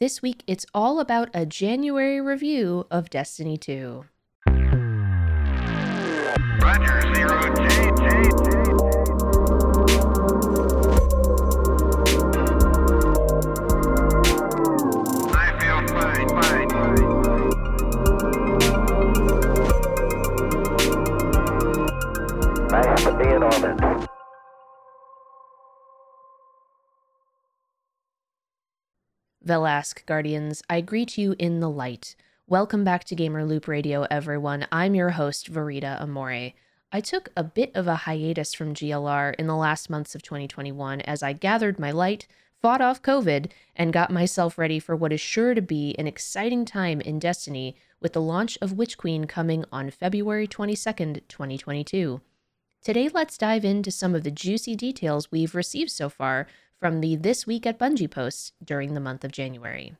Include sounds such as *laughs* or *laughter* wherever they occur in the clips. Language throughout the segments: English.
This week, it's all about a January review of Destiny 2. Roger. Velask Guardians, I greet you in the light. Welcome back to Gamer Loop Radio, everyone. I'm your host, Verita Amore. I took a bit of a hiatus from GLR in the last months of 2021 as I gathered my light, fought off COVID, and got myself ready for what is sure to be an exciting time in Destiny with the launch of Witch Queen coming on February 22nd, 2022. Today, let's dive into some of the juicy details we've received so far from the This Week at Bungie posts during the month of January.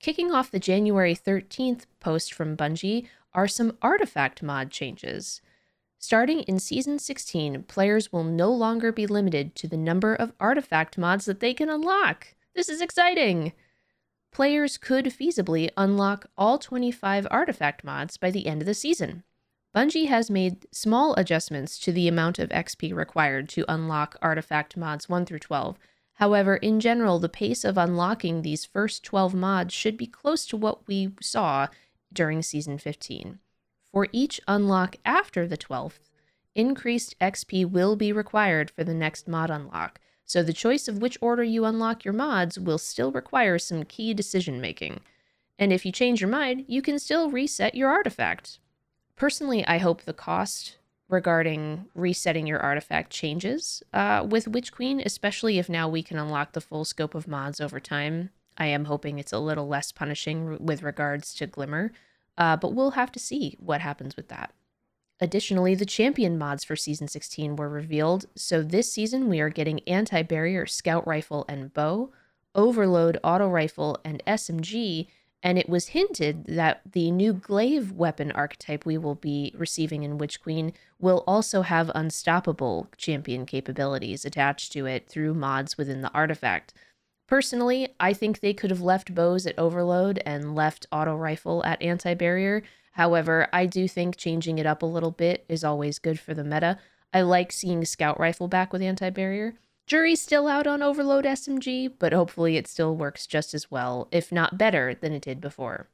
Kicking off the January 13th post from Bungie are some artifact mod changes. Starting in Season 16, players will no longer be limited to the number of artifact mods that they can unlock. This is exciting! Players could feasibly unlock all 25 artifact mods by the end of the season. Bungie has made small adjustments to the amount of XP required to unlock artifact mods 1 through 12. However, in general, the pace of unlocking these first 12 mods should be close to what we saw during Season 15. For each unlock after the 12th, increased XP will be required for the next mod unlock, so the choice of which order you unlock your mods will still require some key decision making. And if you change your mind, you can still reset your artifact. Personally, I hope the cost regarding resetting your artifact changes uh, with Witch Queen, especially if now we can unlock the full scope of mods over time. I am hoping it's a little less punishing with regards to Glimmer, uh, but we'll have to see what happens with that. Additionally, the champion mods for Season 16 were revealed, so this season we are getting anti barrier scout rifle and bow, overload auto rifle and SMG, and it was hinted that the new glaive weapon archetype we will be receiving in Witch Queen will also have unstoppable champion capabilities attached to it through mods within the artifact. Personally, I think they could have left bows at overload and left auto rifle at anti barrier. However, I do think changing it up a little bit is always good for the meta. I like seeing scout rifle back with anti barrier. Jury's still out on overload SMG, but hopefully it still works just as well, if not better, than it did before.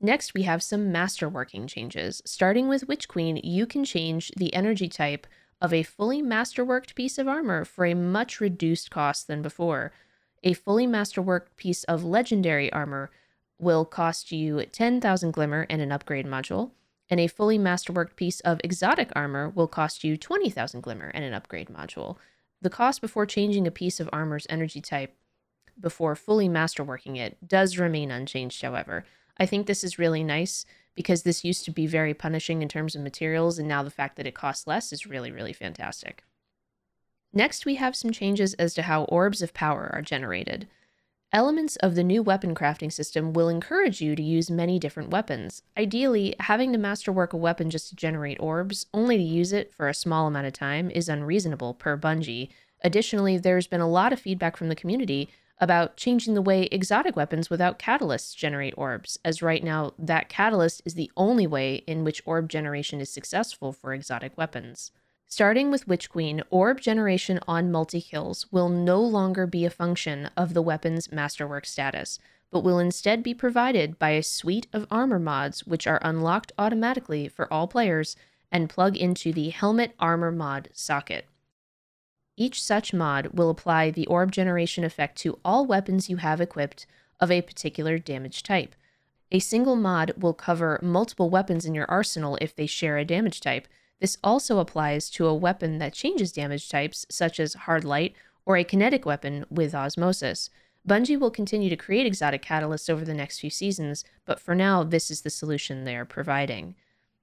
Next, we have some masterworking changes. Starting with Witch Queen, you can change the energy type of a fully masterworked piece of armor for a much reduced cost than before. A fully masterworked piece of legendary armor will cost you 10,000 glimmer and an upgrade module, and a fully masterworked piece of exotic armor will cost you 20,000 glimmer and an upgrade module. The cost before changing a piece of armor's energy type before fully masterworking it does remain unchanged, however. I think this is really nice because this used to be very punishing in terms of materials, and now the fact that it costs less is really, really fantastic. Next, we have some changes as to how orbs of power are generated. Elements of the new weapon crafting system will encourage you to use many different weapons. Ideally, having to masterwork a weapon just to generate orbs, only to use it for a small amount of time, is unreasonable per Bungie. Additionally, there's been a lot of feedback from the community about changing the way exotic weapons without catalysts generate orbs, as right now, that catalyst is the only way in which orb generation is successful for exotic weapons. Starting with Witch Queen, orb generation on multi kills will no longer be a function of the weapon's masterwork status, but will instead be provided by a suite of armor mods which are unlocked automatically for all players and plug into the Helmet Armor Mod socket. Each such mod will apply the orb generation effect to all weapons you have equipped of a particular damage type. A single mod will cover multiple weapons in your arsenal if they share a damage type. This also applies to a weapon that changes damage types, such as hard light or a kinetic weapon with osmosis. Bungie will continue to create exotic catalysts over the next few seasons, but for now, this is the solution they are providing.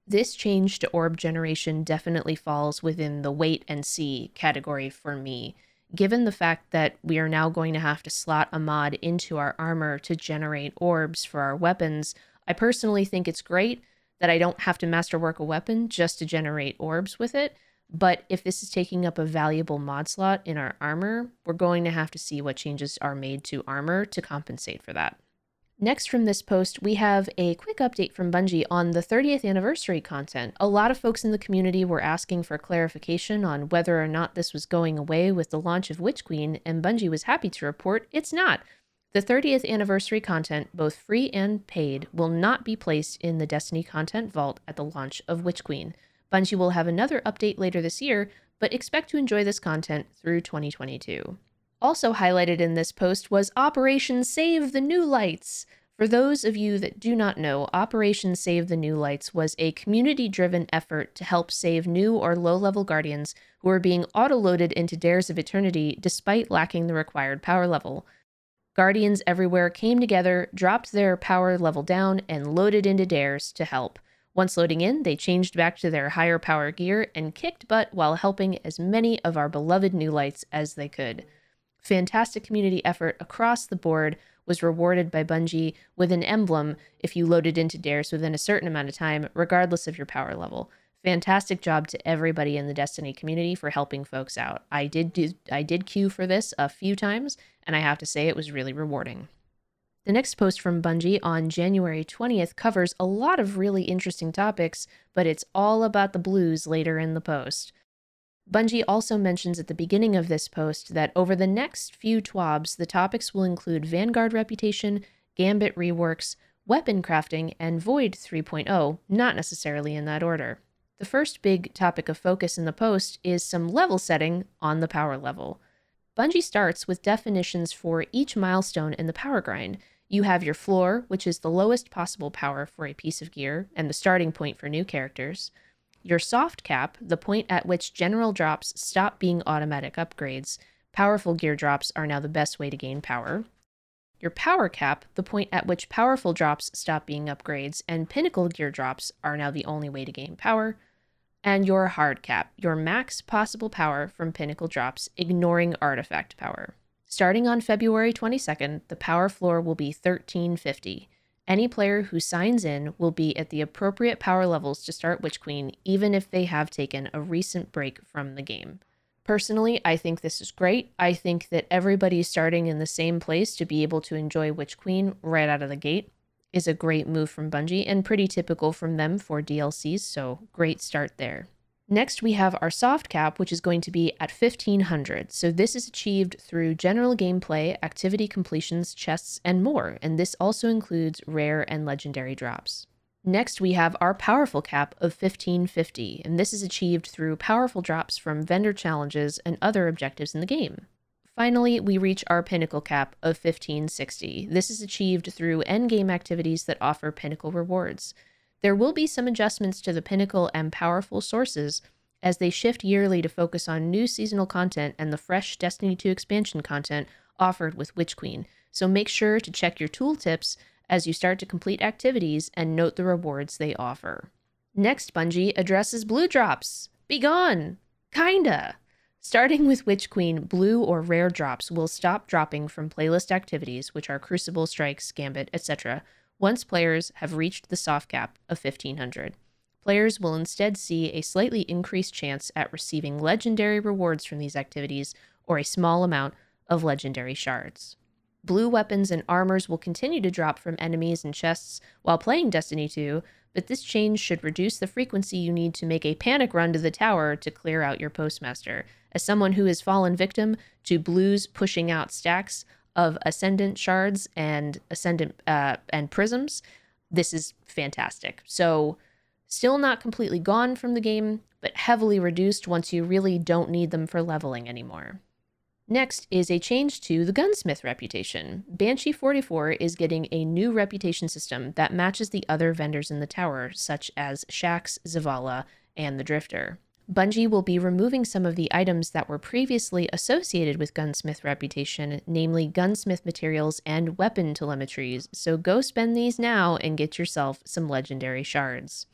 This change to orb generation definitely falls within the wait and see category for me, given the fact that we are now going to have to slot a mod into our armor to generate orbs for our weapons. I personally think it's great that I don't have to masterwork a weapon just to generate orbs with it. But if this is taking up a valuable mod slot in our armor, we're going to have to see what changes are made to armor to compensate for that. Next, from this post, we have a quick update from Bungie on the 30th anniversary content. A lot of folks in the community were asking for clarification on whether or not this was going away with the launch of Witch Queen, and Bungie was happy to report it's not. The 30th anniversary content, both free and paid, will not be placed in the Destiny content vault at the launch of Witch Queen. Bungie will have another update later this year, but expect to enjoy this content through 2022. Also highlighted in this post was Operation Save the New Lights. For those of you that do not know, Operation Save the New Lights was a community driven effort to help save new or low level guardians who were being auto-loaded into Dares of Eternity despite lacking the required power level. Guardians everywhere came together, dropped their power level down, and loaded into Dares to help. Once loading in, they changed back to their higher power gear and kicked butt while helping as many of our beloved new lights as they could fantastic community effort across the board was rewarded by Bungie with an emblem if you loaded into Dares within a certain amount of time, regardless of your power level. Fantastic job to everybody in the Destiny community for helping folks out. I did do I did queue for this a few times, and I have to say it was really rewarding. The next post from Bungie on January 20th covers a lot of really interesting topics, but it's all about the blues later in the post. Bungie also mentions at the beginning of this post that over the next few TWABs, the topics will include Vanguard reputation, Gambit reworks, weapon crafting, and Void 3.0, not necessarily in that order. The first big topic of focus in the post is some level setting on the power level. Bungie starts with definitions for each milestone in the power grind. You have your floor, which is the lowest possible power for a piece of gear and the starting point for new characters. Your soft cap, the point at which general drops stop being automatic upgrades, powerful gear drops are now the best way to gain power. Your power cap, the point at which powerful drops stop being upgrades, and pinnacle gear drops are now the only way to gain power. And your hard cap, your max possible power from pinnacle drops, ignoring artifact power. Starting on February 22nd, the power floor will be 1350. Any player who signs in will be at the appropriate power levels to start Witch Queen, even if they have taken a recent break from the game. Personally, I think this is great. I think that everybody starting in the same place to be able to enjoy Witch Queen right out of the gate is a great move from Bungie and pretty typical from them for DLCs, so great start there. Next, we have our soft cap, which is going to be at 1500. So, this is achieved through general gameplay, activity completions, chests, and more. And this also includes rare and legendary drops. Next, we have our powerful cap of 1550, and this is achieved through powerful drops from vendor challenges and other objectives in the game. Finally, we reach our pinnacle cap of 1560. This is achieved through endgame activities that offer pinnacle rewards. There will be some adjustments to the Pinnacle and Powerful sources as they shift yearly to focus on new seasonal content and the fresh Destiny 2 expansion content offered with Witch Queen. So make sure to check your tooltips as you start to complete activities and note the rewards they offer. Next, Bungie addresses blue drops. Be gone! Kinda! Starting with Witch Queen, blue or rare drops will stop dropping from playlist activities, which are Crucible, Strikes, Gambit, etc., once players have reached the soft cap of 1500. Players will instead see a slightly increased chance at receiving legendary rewards from these activities or a small amount of legendary shards. Blue weapons and armors will continue to drop from enemies and chests while playing Destiny 2, but this change should reduce the frequency you need to make a panic run to the tower to clear out your postmaster. As someone who has fallen victim to blues pushing out stacks, of ascendant shards and ascendant uh, and prisms. This is fantastic. So, still not completely gone from the game, but heavily reduced once you really don't need them for leveling anymore. Next is a change to the gunsmith reputation. Banshee 44 is getting a new reputation system that matches the other vendors in the tower, such as Shaxx, Zavala, and the Drifter. Bungie will be removing some of the items that were previously associated with gunsmith reputation, namely gunsmith materials and weapon telemetries, so go spend these now and get yourself some legendary shards.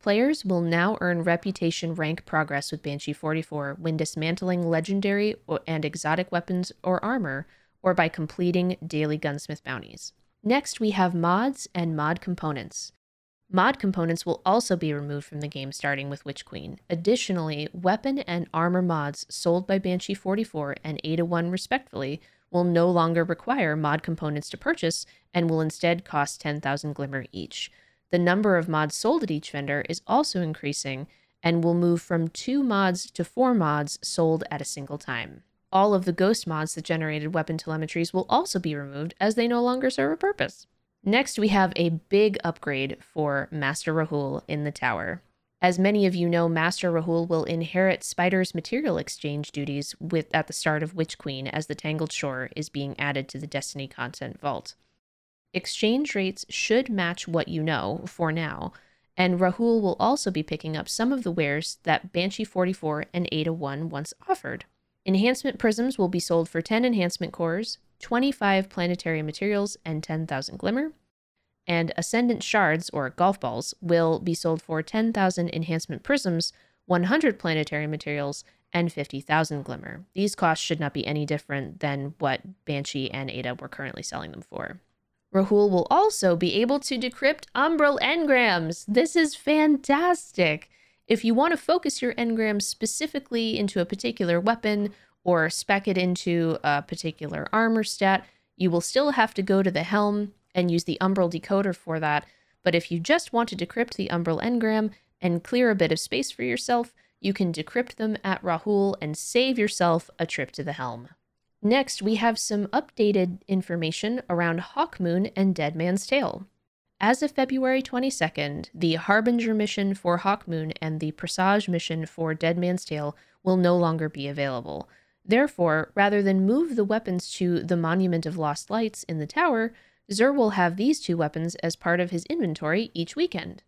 Players will now earn reputation rank progress with Banshee 44 when dismantling legendary and exotic weapons or armor, or by completing daily gunsmith bounties. Next, we have mods and mod components. Mod components will also be removed from the game starting with Witch Queen. Additionally, weapon and armor mods sold by Banshee 44 and Ada 1 respectively will no longer require mod components to purchase and will instead cost 10,000 glimmer each. The number of mods sold at each vendor is also increasing and will move from two mods to four mods sold at a single time. All of the ghost mods that generated weapon telemetries will also be removed as they no longer serve a purpose. Next, we have a big upgrade for Master Rahul in the tower. As many of you know, Master Rahul will inherit Spider's material exchange duties with at the start of Witch Queen as the Tangled Shore is being added to the Destiny content vault. Exchange rates should match what you know for now, and Rahul will also be picking up some of the wares that Banshee 44 and Ada 1 once offered. Enhancement prisms will be sold for 10 enhancement cores, 25 planetary materials, and 10,000 glimmer. And Ascendant shards, or golf balls, will be sold for 10,000 enhancement prisms, 100 planetary materials, and 50,000 glimmer. These costs should not be any different than what Banshee and Ada were currently selling them for. Rahul will also be able to decrypt Umbral engrams. This is fantastic. If you want to focus your engram specifically into a particular weapon or spec it into a particular armor stat, you will still have to go to the helm and use the Umbral decoder for that. But if you just want to decrypt the Umbral engram and clear a bit of space for yourself, you can decrypt them at Rahul and save yourself a trip to the helm. Next, we have some updated information around Hawkmoon and Dead Man's Tale. As of February 22nd, the Harbinger mission for Hawkmoon and the Presage mission for Dead Man's Tale will no longer be available. Therefore, rather than move the weapons to the Monument of Lost Lights in the tower, Xur will have these two weapons as part of his inventory each weekend.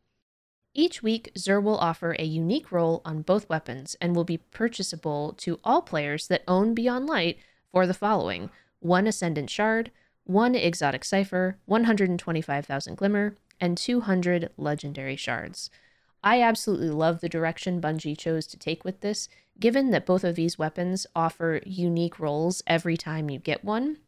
Each week, Xur will offer a unique roll on both weapons and will be purchasable to all players that own Beyond Light for the following one Ascendant Shard, one Exotic Cipher, 125,000 Glimmer, and 200 Legendary Shards. I absolutely love the direction Bungie chose to take with this, given that both of these weapons offer unique rolls every time you get one.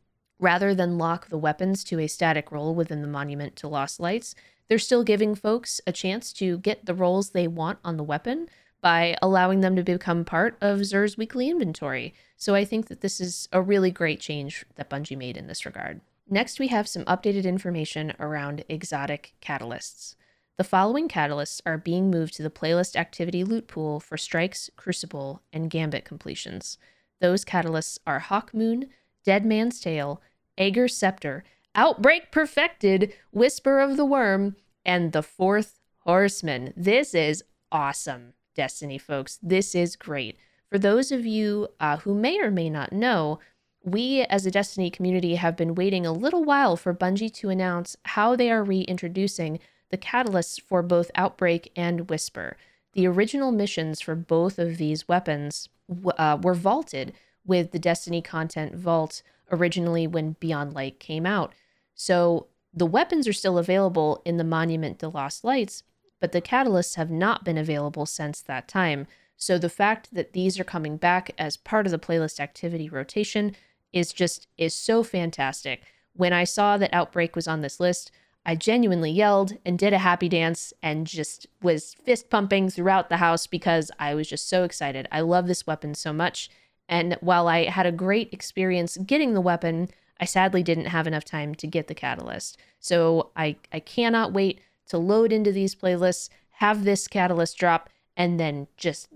Rather than lock the weapons to a static roll within the Monument to Lost Lights, they're still giving folks a chance to get the rolls they want on the weapon by allowing them to become part of Xur's weekly inventory. So I think that this is a really great change that Bungie made in this regard. Next, we have some updated information around exotic catalysts. The following catalysts are being moved to the playlist activity loot pool for Strikes, Crucible, and Gambit completions. Those catalysts are Hawkmoon, Dead Man's Tale, Ager's Scepter, Outbreak Perfected, Whisper of the Worm, and the Fourth Horseman. This is awesome, Destiny folks. This is great. For those of you uh, who may or may not know, we as a Destiny community have been waiting a little while for Bungie to announce how they are reintroducing the catalysts for both Outbreak and Whisper. The original missions for both of these weapons uh, were vaulted with the Destiny content vault originally when Beyond Light came out. So the weapons are still available in the Monument to Lost Lights, but the catalysts have not been available since that time. So the fact that these are coming back as part of the playlist activity rotation is just is so fantastic. When I saw that Outbreak was on this list, I genuinely yelled and did a happy dance and just was fist pumping throughout the house because I was just so excited. I love this weapon so much. And while I had a great experience getting the weapon, I sadly didn't have enough time to get the catalyst. So I, I cannot wait to load into these playlists, have this catalyst drop, and then just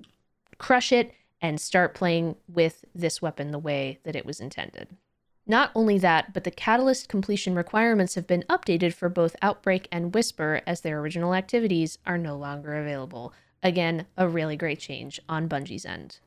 crush it and start playing with this weapon the way that it was intended. Not only that, but the catalyst completion requirements have been updated for both Outbreak and Whisper as their original activities are no longer available. Again, a really great change on Bungie's end.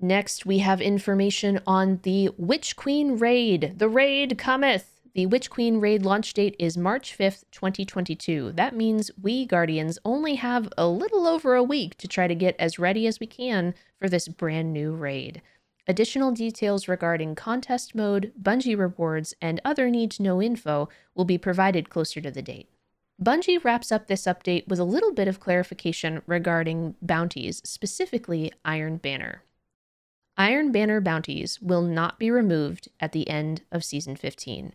Next, we have information on the Witch Queen raid. The raid cometh. The Witch Queen raid launch date is March 5th, 2022. That means we Guardians only have a little over a week to try to get as ready as we can for this brand new raid. Additional details regarding contest mode, Bungie rewards, and other need to know info will be provided closer to the date. Bungie wraps up this update with a little bit of clarification regarding bounties, specifically Iron Banner. Iron Banner bounties will not be removed at the end of Season 15.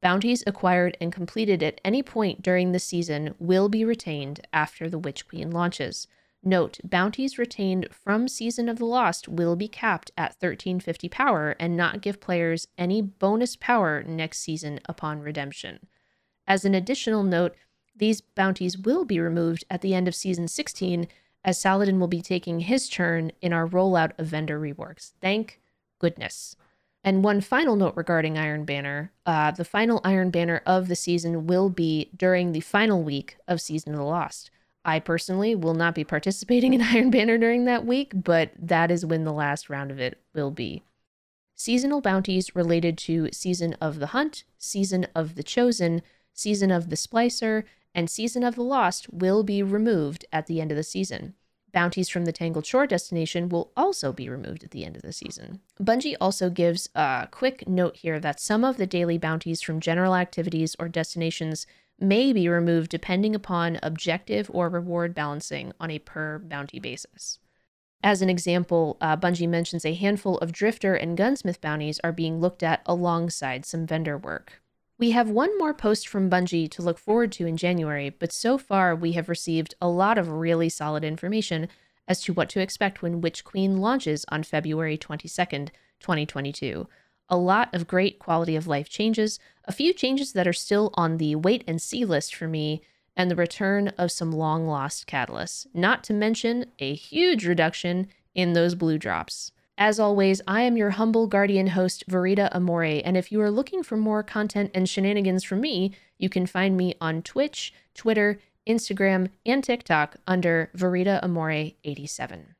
Bounties acquired and completed at any point during the season will be retained after the Witch Queen launches. Note, bounties retained from Season of the Lost will be capped at 1350 power and not give players any bonus power next season upon redemption. As an additional note, these bounties will be removed at the end of Season 16, as Saladin will be taking his turn in our rollout of vendor reworks. Thank goodness. And one final note regarding Iron Banner uh, the final Iron Banner of the season will be during the final week of Season of the Lost. I personally will not be participating in *laughs* Iron Banner during that week, but that is when the last round of it will be. Seasonal bounties related to Season of the Hunt, Season of the Chosen, Season of the Splicer, and Season of the Lost will be removed at the end of the season. Bounties from the Tangled Shore destination will also be removed at the end of the season. Bungie also gives a quick note here that some of the daily bounties from general activities or destinations may be removed depending upon objective or reward balancing on a per bounty basis. As an example, uh, Bungie mentions a handful of Drifter and Gunsmith bounties are being looked at alongside some vendor work. We have one more post from Bungie to look forward to in January, but so far we have received a lot of really solid information as to what to expect when Witch Queen launches on February 22nd, 2022 a lot of great quality of life changes, a few changes that are still on the wait and see list for me, and the return of some long lost catalysts, not to mention a huge reduction in those blue drops. As always, I am your humble guardian host, Verita Amore, and if you are looking for more content and shenanigans from me, you can find me on Twitch, Twitter, Instagram, and TikTok under Verita Amore 87.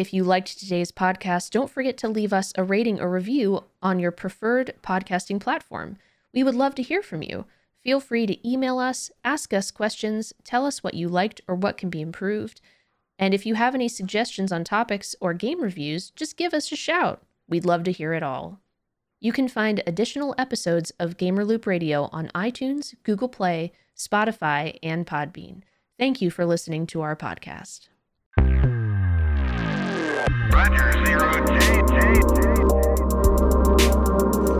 If you liked today's podcast, don't forget to leave us a rating or review on your preferred podcasting platform. We would love to hear from you. Feel free to email us, ask us questions, tell us what you liked or what can be improved. And if you have any suggestions on topics or game reviews, just give us a shout. We'd love to hear it all. You can find additional episodes of Gamer Loop Radio on iTunes, Google Play, Spotify, and Podbean. Thank you for listening to our podcast. Roger, zero J, J, J.